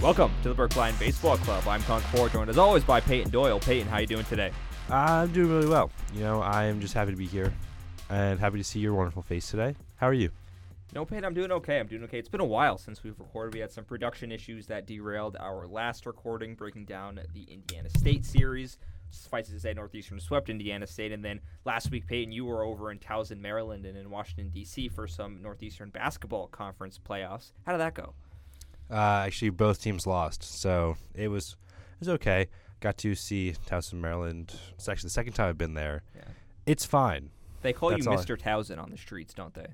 Welcome to the Brookline Baseball Club. I'm Con Ford, joined as always by Peyton Doyle. Peyton, how you doing today? I'm doing really well. You know, I am just happy to be here and happy to see your wonderful face today. How are you? No, Peyton, I'm doing okay. I'm doing okay. It's been a while since we've recorded. We had some production issues that derailed our last recording, breaking down the Indiana State series. Suffice it to say, Northeastern swept Indiana State. And then last week, Peyton, you were over in Towson, Maryland, and in Washington, D.C. for some Northeastern basketball conference playoffs. How did that go? Uh, actually, both teams lost, so it was it was okay. Got to see Towson, Maryland. It's actually the second time I've been there. Yeah. It's fine. They call That's you all I- Mr. Towson on the streets, don't they?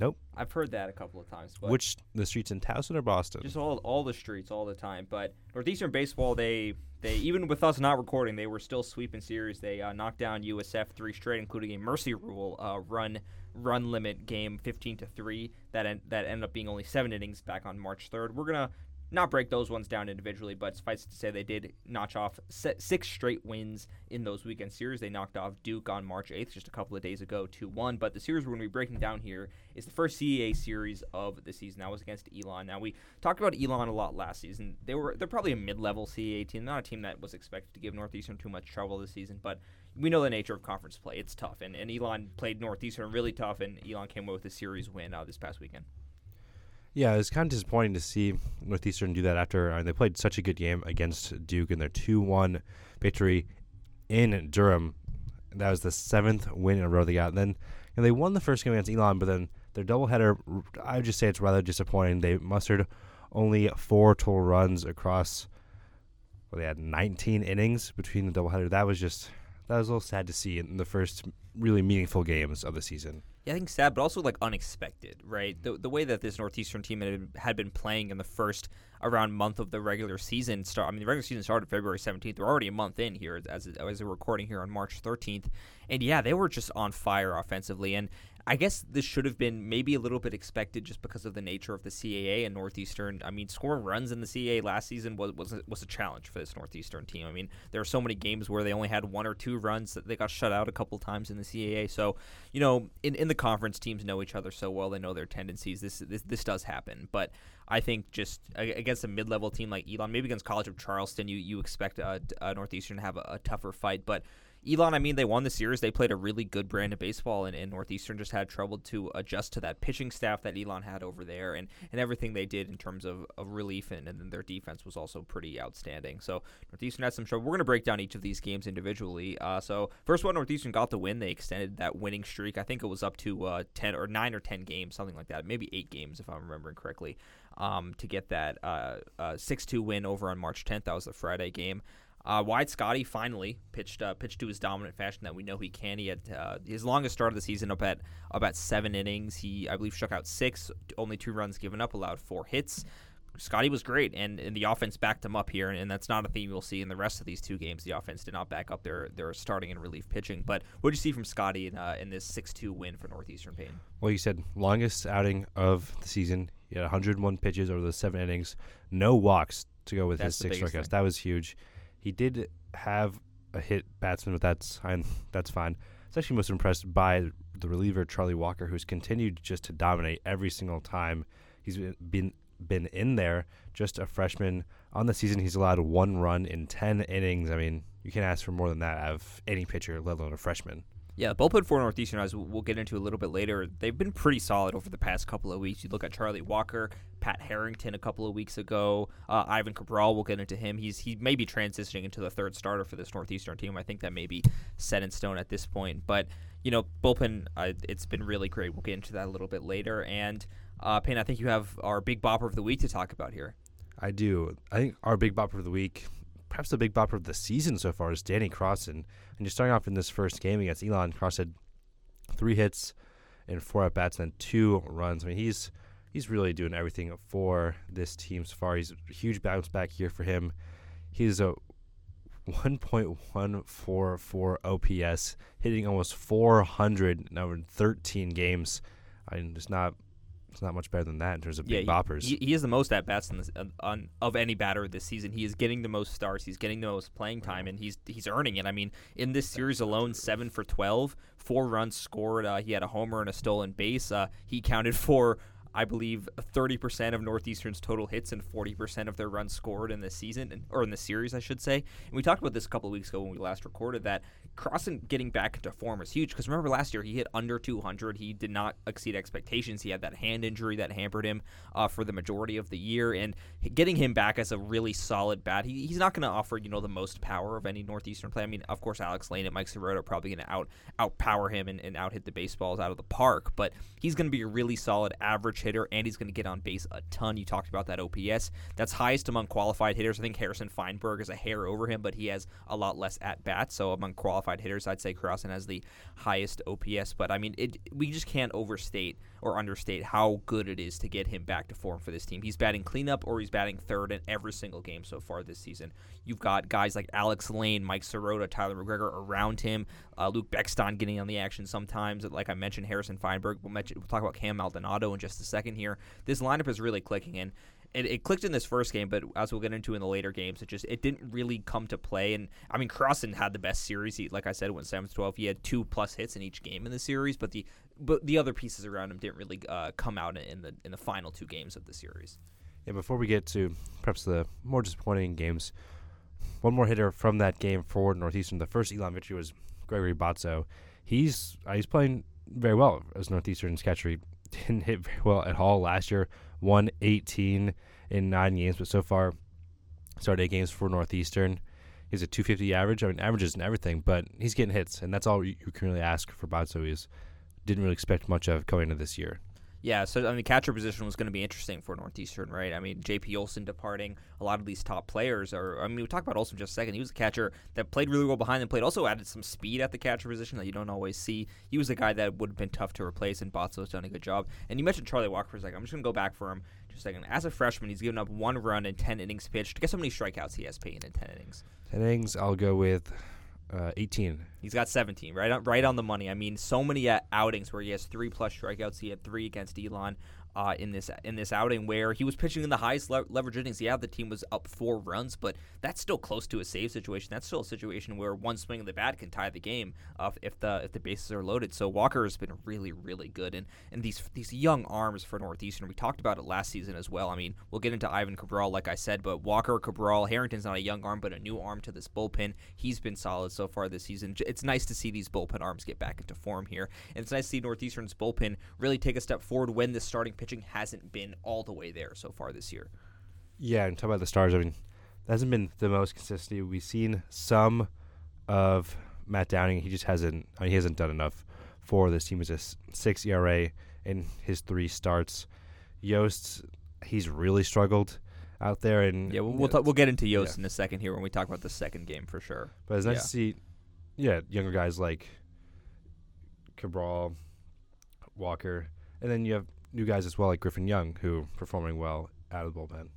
Nope. I've heard that a couple of times. But Which the streets in Towson or Boston? just all all the streets all the time. But Northeastern baseball, they they even with us not recording, they were still sweeping series. They uh, knocked down USF three straight, including a mercy rule uh, run run limit game, fifteen to three. That en- that ended up being only seven innings back on March third. We're gonna not break those ones down individually, but suffice it to say they did notch off six straight wins in those weekend series. They knocked off Duke on March 8th, just a couple of days ago, 2 1. But the series we're going to be breaking down here is the first CAA series of the season. That was against Elon. Now, we talked about Elon a lot last season. They were They're probably a mid level CAA team, not a team that was expected to give Northeastern too much trouble this season, but we know the nature of conference play. It's tough. And, and Elon played Northeastern really tough, and Elon came away with a series win uh, this past weekend. Yeah, it was kind of disappointing to see Northeastern do that after uh, they played such a good game against Duke in their two-one victory in Durham. That was the seventh win in a row they got. And then know, they won the first game against Elon, but then their doubleheader, I would just say it's rather disappointing. They mustered only four total runs across. Well, they had 19 innings between the doubleheader. That was just that was a little sad to see in the first really meaningful games of the season. Yeah, I think sad, but also like unexpected, right? The the way that this Northeastern team had, had been playing in the first around month of the regular season start. I mean, the regular season started February 17th. We're already a month in here as as we're recording here on March 13th, and yeah, they were just on fire offensively. And I guess this should have been maybe a little bit expected just because of the nature of the CAA and Northeastern. I mean, scoring runs in the CAA last season was was a, was a challenge for this Northeastern team. I mean, there are so many games where they only had one or two runs that they got shut out a couple times in the CAA. So, you know, in, in the conference, teams know each other so well; they know their tendencies. This this this does happen, but I think just against a mid-level team like Elon, maybe against College of Charleston, you you expect uh, uh, Northeastern to have a, a tougher fight, but. Elon, I mean, they won the series. They played a really good brand of baseball, and, and Northeastern just had trouble to adjust to that pitching staff that Elon had over there, and, and everything they did in terms of, of relief, and, and then their defense was also pretty outstanding. So Northeastern had some trouble. We're going to break down each of these games individually. Uh, so first one, Northeastern got the win. They extended that winning streak. I think it was up to uh, ten or nine or ten games, something like that. Maybe eight games, if I'm remembering correctly, um, to get that uh, uh, six-two win over on March 10th. That was the Friday game. Uh, Wyatt Scotty finally pitched uh, pitched to his dominant fashion that we know he can. He had uh, his longest start of the season up at about seven innings. He I believe struck out six, only two runs given up, allowed four hits. Scotty was great, and, and the offense backed him up here, and, and that's not a theme you'll see in the rest of these two games. The offense did not back up their their starting and relief pitching. But what did you see from Scotty in, uh, in this six two win for Northeastern Payne? Well, you said longest outing of the season. He had 101 pitches over the seven innings, no walks to go with That's his six strikeouts. That was huge. He did have a hit batsman, but that's fine. That's fine. I was actually most impressed by the reliever Charlie Walker, who's continued just to dominate every single time he's been been, in there. Just a freshman on the season, he's allowed one run in 10 innings. I mean, you can't ask for more than that out of any pitcher, let alone a freshman. Yeah, the bullpen for Northeastern, as we'll get into a little bit later, they've been pretty solid over the past couple of weeks. You look at Charlie Walker, Pat Harrington a couple of weeks ago, uh, Ivan Cabral. We'll get into him. He's he may be transitioning into the third starter for this Northeastern team. I think that may be set in stone at this point. But you know, bullpen, uh, it's been really great. We'll get into that a little bit later. And uh, Payne, I think you have our big bopper of the week to talk about here. I do. I think our big bopper of the week, perhaps the big bopper of the season so far, is Danny Crossan. And just starting off in this first game against Elon, Cross had three hits and four at bats and two runs. I mean, he's he's really doing everything for this team so far. He's a huge bounce back here for him. He's a 1.144 OPS, hitting almost 400 now in 13 games. I mean, it's not it's not much better than that in terms of Yeah, big boppers. He, he has the most at bats on of any batter this season. He is getting the most starts. He's getting the most playing time, and he's he's earning it. I mean, in this series alone, seven for twelve, four runs scored. Uh, he had a homer and a stolen base. Uh, he counted for. I believe 30% of Northeastern's total hits and 40% of their runs scored in the season, or in the series, I should say. And we talked about this a couple of weeks ago when we last recorded that Crossan getting back into form is huge because remember last year he hit under 200. He did not exceed expectations. He had that hand injury that hampered him uh, for the majority of the year, and getting him back as a really solid bat, he, he's not going to offer you know the most power of any Northeastern player. I mean, of course, Alex Lane and Mike Sirota are probably going to out outpower him and, and out hit the baseballs out of the park, but he's going to be a really solid average hitter, and he's going to get on base a ton. You talked about that OPS. That's highest among qualified hitters. I think Harrison Feinberg is a hair over him, but he has a lot less at bats. So among qualified hitters, I'd say Crossan has the highest OPS. But I mean, it, we just can't overstate or understate how good it is to get him back to form for this team. He's batting cleanup or he's batting third in every single game so far this season. You've got guys like Alex Lane, Mike Sirota, Tyler McGregor around him. Uh, Luke Beckstein getting on the action sometimes. Like I mentioned, Harrison Feinberg. We'll, mention, we'll talk about Cam Maldonado in just a second here. This lineup is really clicking in it, it, clicked in this first game, but as we'll get into in the later games, it just it didn't really come to play. And I mean, Crossan had the best series. He, like I said, went seven to twelve. He had two plus hits in each game in the series, but the but the other pieces around him didn't really uh, come out in the in the final two games of the series. Yeah, before we get to perhaps the more disappointing games, one more hitter from that game for Northeastern. The first Elon victory was Gregory Batzo. He's uh, he's playing very well as Northeastern's catcher. He didn't hit very well at all last year. 118 in nine games, but so far, started eight games for Northeastern. He's a 250 average. I mean, averages and everything, but he's getting hits, and that's all you, can really ask for Batzo. He's didn't really expect much of going into this year. Yeah, so I mean, catcher position was going to be interesting for Northeastern, right? I mean, J.P. Olson departing. A lot of these top players are. I mean, we talked about Olson just a second. He was a catcher that played really well behind and played. Also added some speed at the catcher position that you don't always see. He was a guy that would have been tough to replace, and Batzo's done a good job. And you mentioned Charlie Walker for a second. I'm just going to go back for him just a second. As a freshman, he's given up one run in 10 innings pitched. Guess how many strikeouts he has, paid in 10 innings? 10 innings, I'll go with uh, 18. He's got 17, right on, right on the money. I mean, so many uh, outings where he has three plus strikeouts. He had three against Elon uh, in this in this outing where he was pitching in the highest le- leverage innings. Yeah, the team was up four runs, but that's still close to a save situation. That's still a situation where one swing of the bat can tie the game uh, if the if the bases are loaded. So Walker has been really really good, and and these these young arms for Northeastern. We talked about it last season as well. I mean, we'll get into Ivan Cabral like I said, but Walker Cabral Harrington's not a young arm, but a new arm to this bullpen. He's been solid so far this season. It's nice to see these bullpen arms get back into form here, and it's nice to see Northeastern's bullpen really take a step forward when the starting pitch pitching hasn't been all the way there so far this year. Yeah, and talk about the stars. I mean, that hasn't been the most consistency. We've seen some of Matt Downing. He just hasn't. I mean, he hasn't done enough for this team. Is a six ERA in his three starts. Yost, he's really struggled out there, and yeah, we'll we'll, t- we'll get into Yost yeah. in a second here when we talk about the second game for sure. But it's nice yeah. to see, yeah, younger guys like Cabral, Walker, and then you have new guys as well, like Griffin Young, who performing well out of the bullpen.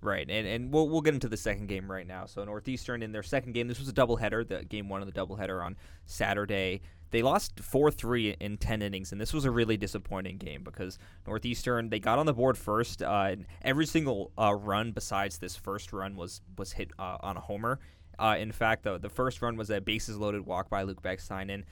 Right, and and we'll we'll get into the second game right now. So Northeastern in their second game, this was a doubleheader, the game one of the doubleheader on Saturday. They lost four three in ten innings, and this was a really disappointing game because Northeastern they got on the board first. Uh, and every single uh, run besides this first run was was hit uh, on a homer. Uh, in fact, the the first run was a bases loaded walk by Luke Beckstein, and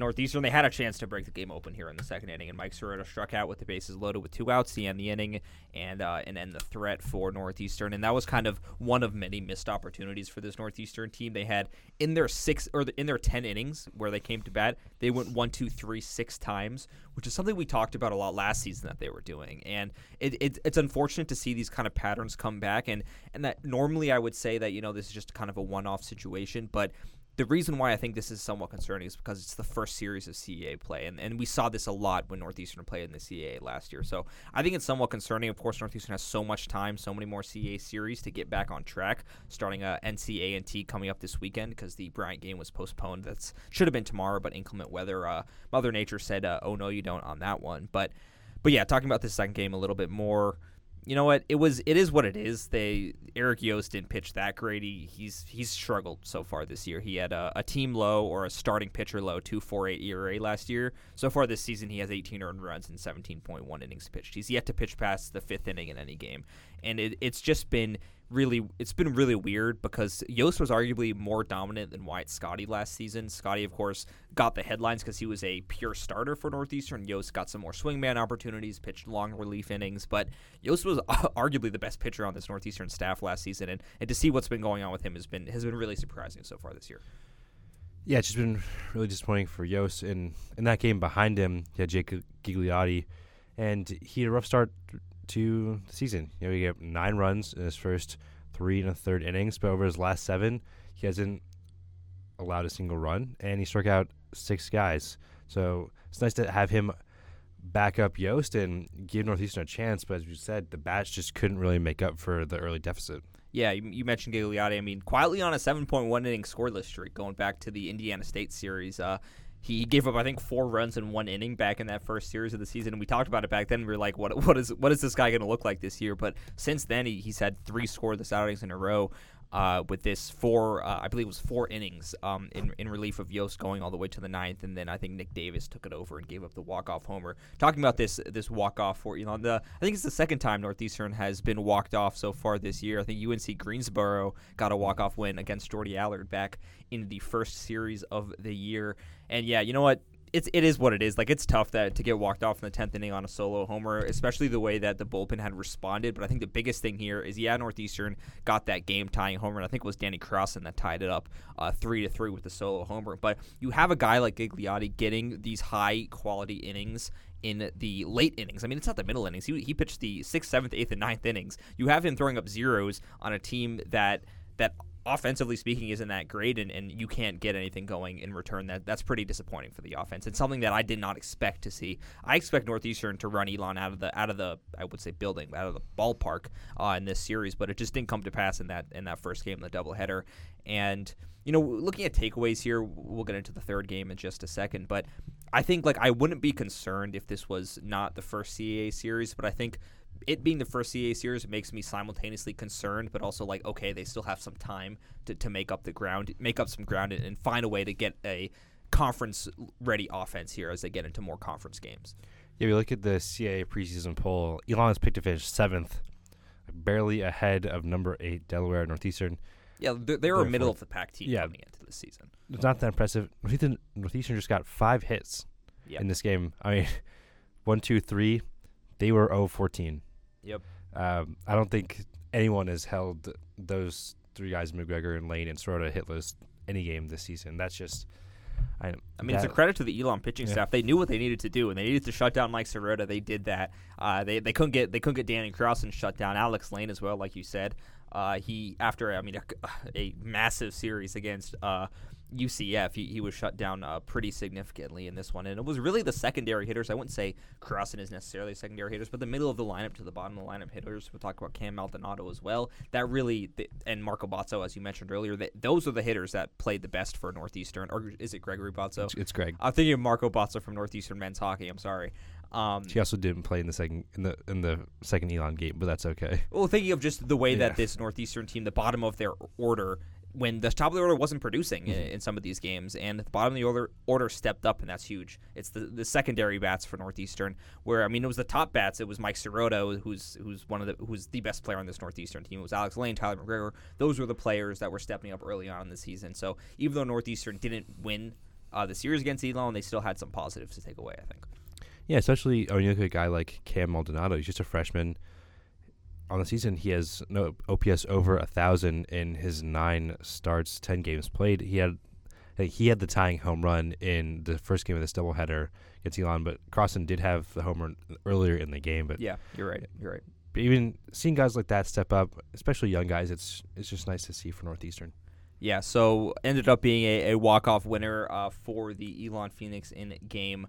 Northeastern, they had a chance to break the game open here in the second inning, and Mike Sirota struck out with the bases loaded with two outs to end the inning and uh, and end the threat for Northeastern. And that was kind of one of many missed opportunities for this Northeastern team. They had in their six or in their ten innings where they came to bat, they went one, two, three, six times, which is something we talked about a lot last season that they were doing. And it, it, it's unfortunate to see these kind of patterns come back, and and that normally I would say that you know this is just kind of a one-off situation, but the reason why I think this is somewhat concerning is because it's the first series of CAA play, and, and we saw this a lot when Northeastern played in the CAA last year. So I think it's somewhat concerning. Of course, Northeastern has so much time, so many more CAA series to get back on track, starting a NC A and T coming up this weekend because the Bryant game was postponed. That should have been tomorrow, but inclement weather, uh, Mother Nature said, uh, "Oh no, you don't" on that one. But but yeah, talking about this second game a little bit more you know what? It was it is what it is. They Eric Yost didn't pitch that great. He, he's he's struggled so far this year. He had a, a team low or a starting pitcher low two four eight ERA last year. So far this season, he has 18 earned runs and 17.1 innings pitched. He's yet to pitch past the fifth inning in any game, and it, it's just been really it's been really weird because Yost was arguably more dominant than Wyatt Scotty last season. Scotty, of course, got the headlines because he was a pure starter for Northeastern. Yost got some more swingman opportunities, pitched long relief innings, but Yost was arguably the best pitcher on this Northeastern staff last season, and, and to see what's been going on with him has been has been really surprising so far this year. Yeah, it's just been really disappointing for Yost. And in that game behind him, he had Jake Gigliotti, and he had a rough start to the season. You know, he got nine runs in his first three and a third innings, but over his last seven, he hasn't allowed a single run, and he struck out six guys. So it's nice to have him back up Yost and give Northeastern a chance. But as you said, the bats just couldn't really make up for the early deficit yeah, you, mentioned Gigliotti. I mean, quietly on a 7.1 inning scoreless streak going back to the Indiana State series. Uh, he gave up, I think, four runs in one inning back in that first series of the season. And we talked about it back then. We were like, what, what is what is this guy going to look like this year? But since then, he, he's had three scoreless outings in a row uh, with this four, uh, I believe it was four innings um, in, in relief of Yost going all the way to the ninth, and then I think Nick Davis took it over and gave up the walk off homer. Talking about this this walk off for Elon, the I think it's the second time Northeastern has been walked off so far this year. I think UNC Greensboro got a walk off win against Jordy Allard back in the first series of the year, and yeah, you know what? It's it is what it is. Like it's tough that to get walked off in the tenth inning on a solo homer, especially the way that the bullpen had responded. But I think the biggest thing here is yeah, Northeastern got that game tying homer, and I think it was Danny Crossan that tied it up uh, three to three with the solo homer. But you have a guy like Gigliotti getting these high quality innings in the late innings. I mean, it's not the middle innings. He, he pitched the sixth, seventh, eighth, and ninth innings. You have him throwing up zeros on a team that that offensively speaking isn't that great and, and you can't get anything going in return that that's pretty disappointing for the offense it's something that i did not expect to see. I expect northeastern to run elon out of the out of the i would say building out of the ballpark uh, in this series but it just didn't come to pass in that in that first game in the doubleheader and you know looking at takeaways here we'll get into the third game in just a second but i think like i wouldn't be concerned if this was not the first caa series but i think it being the first CAA series makes me simultaneously concerned, but also like, okay, they still have some time to, to make up the ground, make up some ground, and, and find a way to get a conference ready offense here as they get into more conference games. Yeah, we look at the CAA preseason poll. Elon has picked to finish seventh, barely ahead of number eight Delaware Northeastern. Yeah, they're, they're a middle of the pack team yeah, coming into this season. It's not that impressive. Northeastern, Northeastern just got five hits yep. in this game. I mean, one, two, three. They were 0 14. Yep. Um, I don't think anyone has held those three guys, McGregor and Lane and Sirota, hitless any game this season. That's just. I, I mean, that, it's a credit to the Elon pitching yeah. staff. They knew what they needed to do, and they needed to shut down Mike Sirota. They did that. Uh, they they couldn't get they couldn't get Danny Crossan shut down. Alex Lane as well, like you said. Uh, he after I mean a, a massive series against uh, UCF, he, he was shut down uh, pretty significantly in this one. And it was really the secondary hitters. I wouldn't say Crossan is necessarily secondary hitters, but the middle of the lineup to the bottom of the lineup hitters. We'll talk about Cam Maldonado as well. That really, and Marco Bozzo, as you mentioned earlier, that those are the hitters that played the best for Northeastern. Or is it Gregory Bozzo? It's, it's Greg. I'm thinking of Marco Bozzo from Northeastern men's hockey. I'm sorry. Um, she also didn't play in the second in the in the second Elon game, but that's okay. Well, thinking of just the way yeah. that this Northeastern team, the bottom of their order, when the top of the order wasn't producing mm-hmm. in, in, some of these games, and the bottom of the order order stepped up, and that's huge. It's the, the secondary bats for Northeastern, where I mean it was the top bats. It was Mike Sirota, who's who's one of the who's the best player on this Northeastern team. It was Alex Lane, Tyler McGregor. Those were the players that were stepping up early on in the season. So even though Northeastern didn't win uh, the series against Elon, they still had some positives to take away. I think. Yeah, especially when you look at a guy like Cam Maldonado. He's just a freshman on the season, he has no OPS over a thousand in his nine starts, ten games played. He had he had the tying home run in the first game of this doubleheader against Elon, but Crossan did have the home run earlier in the game. But yeah, you're right. You're right. But even seeing guys like that step up, especially young guys, it's it's just nice to see for Northeastern. Yeah, so ended up being a, a walk off winner uh, for the Elon Phoenix in game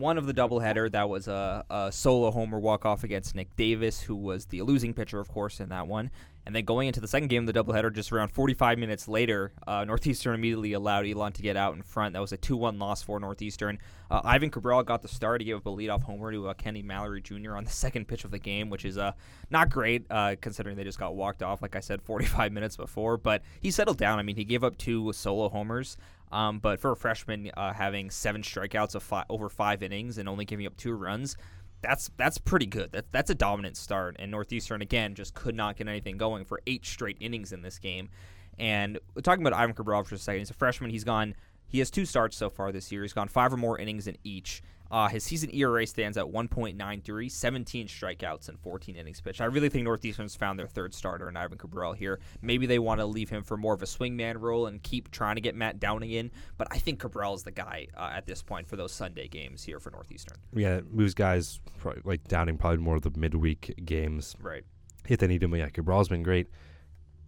one of the doubleheader. That was a, a solo homer walk off against Nick Davis, who was the losing pitcher, of course, in that one. And then going into the second game of the doubleheader, just around 45 minutes later, uh, Northeastern immediately allowed Elon to get out in front. That was a 2 1 loss for Northeastern. Uh, Ivan Cabral got the start. He gave up a leadoff homer to uh, Kenny Mallory Jr. on the second pitch of the game, which is uh, not great uh, considering they just got walked off, like I said, 45 minutes before. But he settled down. I mean, he gave up two solo homers. Um, but for a freshman, uh, having seven strikeouts of over five innings and only giving up two runs, that's that's pretty good. That, that's a dominant start. And Northeastern, again, just could not get anything going for eight straight innings in this game. And talking about Ivan Cabral for a second, he's a freshman. He's gone, he has two starts so far this year. He's gone five or more innings in each. Uh, his season ERA stands at 1.93, 17 strikeouts and 14 innings pitched. I really think Northeastern's found their third starter in Ivan Cabral here. Maybe they want to leave him for more of a swingman role and keep trying to get Matt Downing in, but I think Cabral is the guy uh, at this point for those Sunday games here for Northeastern. Yeah, it moves guys probably, like Downing probably more of the midweek games. Right. If they need him, yeah, Cabral's been great.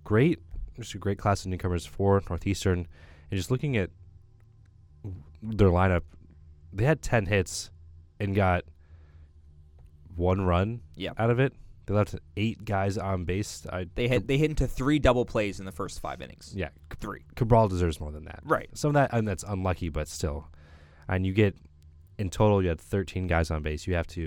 Great, just a great class of newcomers for Northeastern. And just looking at their lineup, they had 10 hits and got one run Yeah. out of it. They left eight guys on base. I, They hit they hit into three double plays in the first five innings. yeah, Three. Cabral deserves more than that. Right. Some of that, and that's unlucky, but still. And you get, in total, you had 13 guys on base. You have to,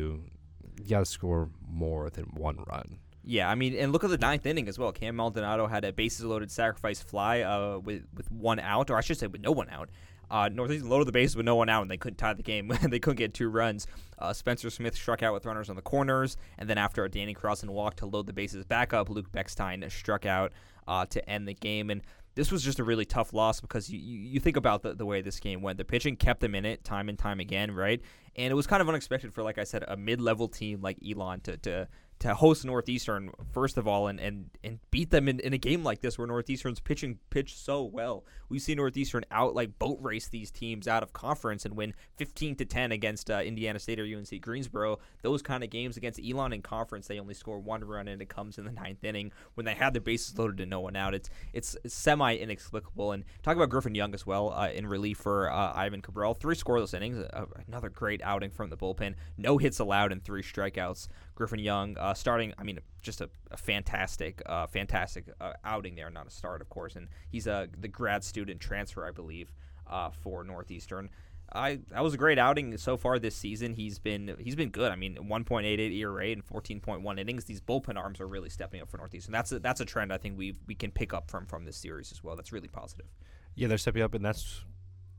you got to score more than one run. Yeah, I mean, and look at the ninth inning as well. Cam Maldonado had a bases loaded sacrifice fly uh, with with one out, or I should say with no one out. Uh, Northeastern loaded the bases with no one out, and they couldn't tie the game. they couldn't get two runs. Uh, Spencer Smith struck out with runners on the corners, and then after a Danny Crossan walk to load the bases back up, Luke Beckstein struck out uh, to end the game. And this was just a really tough loss because you, you, you think about the, the way this game went. The pitching kept them in it time and time again, right? And it was kind of unexpected for, like I said, a mid level team like Elon to, to to host Northeastern first of all and and, and beat them in, in a game like this where Northeastern's pitching pitched so well. We've seen Northeastern out like boat race these teams out of conference and win 15 to 10 against uh, Indiana State or UNC Greensboro. Those kind of games against Elon in conference, they only score one run and it comes in the ninth inning when they had the bases loaded and no one out. It's it's, semi inexplicable. And talk about Griffin Young as well uh, in relief for uh, Ivan Cabral. Three scoreless innings, uh, another great outing from the bullpen. No hits allowed and three strikeouts. Griffin Young uh, starting. I mean, just a, a fantastic, uh, fantastic uh, outing there. Not a start, of course, and he's a the grad student transfer, I believe, uh, for Northeastern. I that was a great outing so far this season. He's been he's been good. I mean, 1.88 ERA and 14.1 innings. These bullpen arms are really stepping up for Northeastern. That's a, that's a trend I think we we can pick up from from this series as well. That's really positive. Yeah, they're stepping up, and that's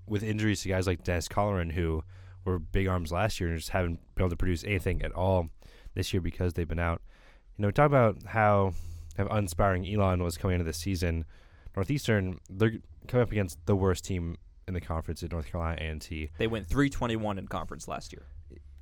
with injuries to guys like Dennis Colleran, who were big arms last year and just haven't been able to produce anything at all this year because they've been out. You know, we talk about how how uninspiring Elon was coming into the season. Northeastern, they're coming up against the worst team in the conference at North Carolina A&T. They went 321 in conference last year.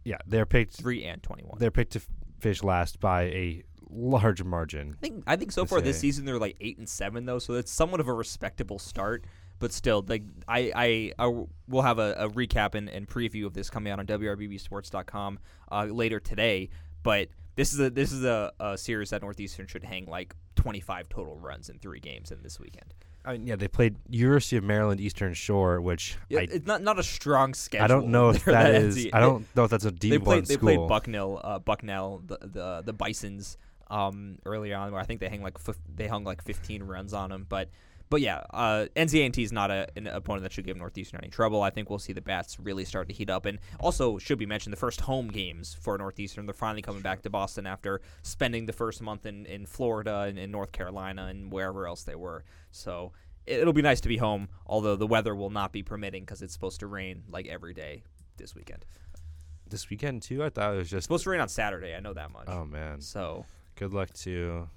Yeah, they're picked. Three and 21. They're picked to f- finish last by a large margin. I think I think so far this season they're like eight and seven though, so it's somewhat of a respectable start. But still, like I I, I will have a, a recap and, and preview of this coming out on WRBBSports.com uh, later today. But this is a this is a, a series that Northeastern should hang like 25 total runs in three games in this weekend. I mean, yeah, they played University of Maryland Eastern Shore, which Yeah, I, it's not not a strong schedule. I don't know if for that is. I don't know if that's a D they one played they played Bucknell uh, Bucknell the the the Bisons um early on where I think they hang like fif- they hung like 15 runs on them but but yeah uh NCAA is not a, an opponent that should give Northeastern any trouble I think we'll see the bats really start to heat up and also should be mentioned the first home games for Northeastern they're finally coming back to Boston after spending the first month in, in Florida and in North Carolina and wherever else they were so it, it'll be nice to be home although the weather will not be permitting because it's supposed to rain like every day this weekend this weekend too. I thought it was it's just. supposed to rain on Saturday I know that much Oh man, so good luck to,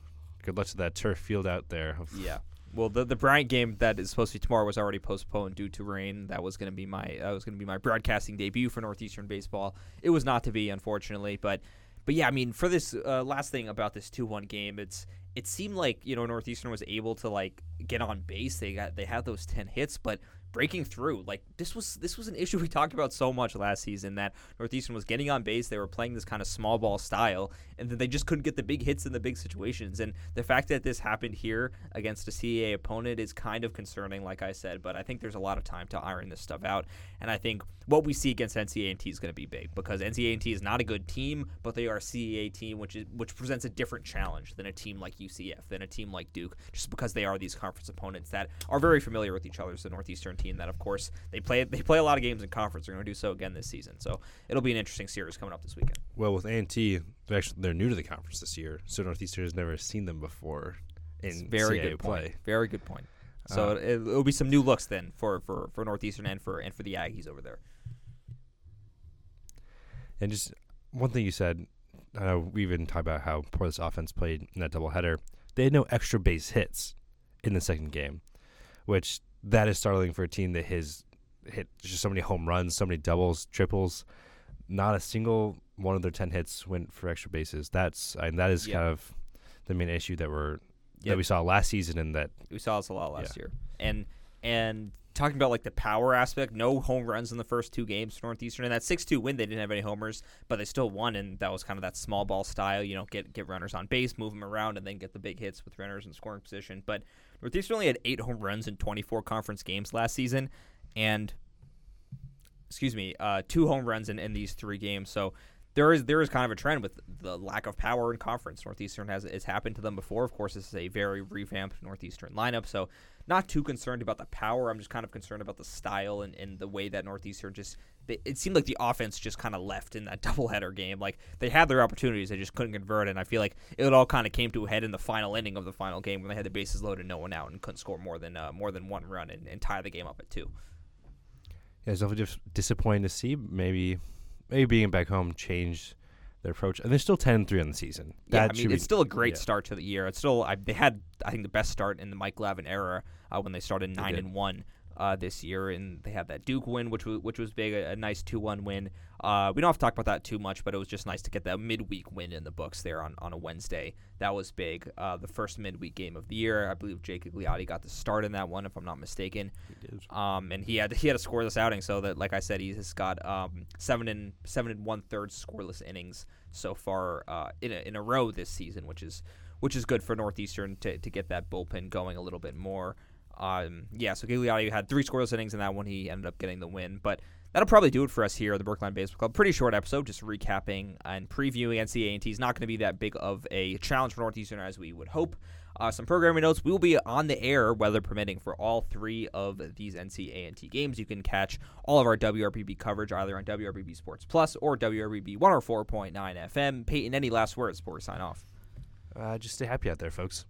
good luck to that turf field out there. Yeah. Well, the the Bryant game that is supposed to be tomorrow was already postponed due to rain. That was going to be my that was going to be my broadcasting debut for Northeastern baseball. It was not to be, unfortunately. But but yeah, I mean, for this uh, last thing about this two one game, it's it seemed like you know Northeastern was able to like get on base. They got they had those ten hits, but breaking through like this was this was an issue we talked about so much last season that Northeastern was getting on base. They were playing this kind of small ball style, and then they just couldn't get the big hits in the big situations. And the fact that this happened here against a CAA opponent is kind of concerning, like I said. But I think there's a lot of time to iron this stuff out, and I think what we see against NC A and T is going to be big because NC A and T is not a good team, but they are a CAA team, which is which presents a different challenge than a team like UCF, than a team like Duke, just because they are these conference opponents that are very familiar with each other. The Northeastern team that, of course, they play they play a lot of games in conference. They're going to do so again this season, so it'll be an interesting series coming up this weekend. Well, with A and T, they're actually they're new to the conference this year, so Northeastern has never seen them before It's in very CAA good play. point. Very good point. So Uh, it, it'll be some new looks then for, for, for Northeastern and for and for the Aggies over there. And just one thing you said, I know we even talked about how poor this offense played in that doubleheader. They had no extra base hits in the second game, which that is startling for a team that has hit just so many home runs, so many doubles, triples. Not a single one of their ten hits went for extra bases. That's I mean, that is Yeah. kind of the main issue that we're Yep. that we saw last season and that We saw this a lot last Yeah. year. And and talking about like the power aspect, no home runs in the first two games for Northeastern. And that six two win, they didn't have any homers, but they still won and that was kind of that small ball style, you know, get get runners on base, move them around and then get the big hits with runners in scoring position. But Northeastern only had eight home runs in twenty four conference games last season and excuse me, uh, two home runs in, in these three games. So there is there is kind of a trend with the lack of power in conference. Northeastern has it's happened to them before. Of course, this is a very revamped Northeastern lineup, so not too concerned about the power. I'm just kind of concerned about the style and, and the way that Northeastern just. They, it seemed like the offense just kind of left in that doubleheader game. Like they had their opportunities, they just couldn't convert. And I feel like it all kind of came to a head in the final inning of the final game when they had the bases loaded, no one out, and couldn't score more than uh, more than one run and, and tie the game up at two. Yeah, it's definitely just disappointing to see. Maybe, maybe being back home changed their approach, and they're still 10-3 on the season. Yeah, That I should mean, be- it's still a great yeah. start to the year. It's still I, they had I think the best start in the Mike Glavine era uh, when they started nine did. and one uh, this year, and they had that Duke win, which was which was big, a, a nice two one win. Uh, we don't have to talk about that too much, but it was just nice to get that midweek win in the books there on, on a Wednesday. That was big. Uh, the first midweek game of the year, I believe Jake Gigliotti got the start in that one, if I'm not mistaken. He Um, and he had he had a scoreless outing, so that like I said, he has got um, seven and seven and one third scoreless innings so far uh, in a, in a row this season, which is which is good for Northeastern to, to get that bullpen going a little bit more. Um, yeah, so Gigliotti had three scoreless innings in that one. He ended up getting the win, but that'll probably do it for us here at the Brookline Baseball Club. Pretty short episode, just recapping and previewing NCAA is not going to be that big of a challenge for Northeastern as we would hope. Uh, some programming notes. We will be on the air, weather permitting, for all three of these NCAA T games. You can catch all of our WRBB coverage either on WRBB Sports Plus or WRBB 104.9 FM. Peyton, any last words before we sign off? Uh, just stay happy out there, folks.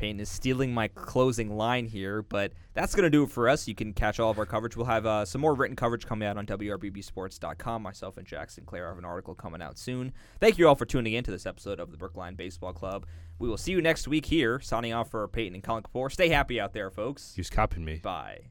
Payne is stealing my closing line here, but that's going to do it for us. You can catch all of our coverage. We'll have uh, some more written coverage coming out on WRBBSports.com. Myself and Jack Sinclair have an article coming out soon. Thank you all for tuning in to this episode of the Brookline Baseball Club. We will see you next week here, signing off for Peyton and Khalin Kapoor. Stay happy out there, folks. He's copying me. Bye.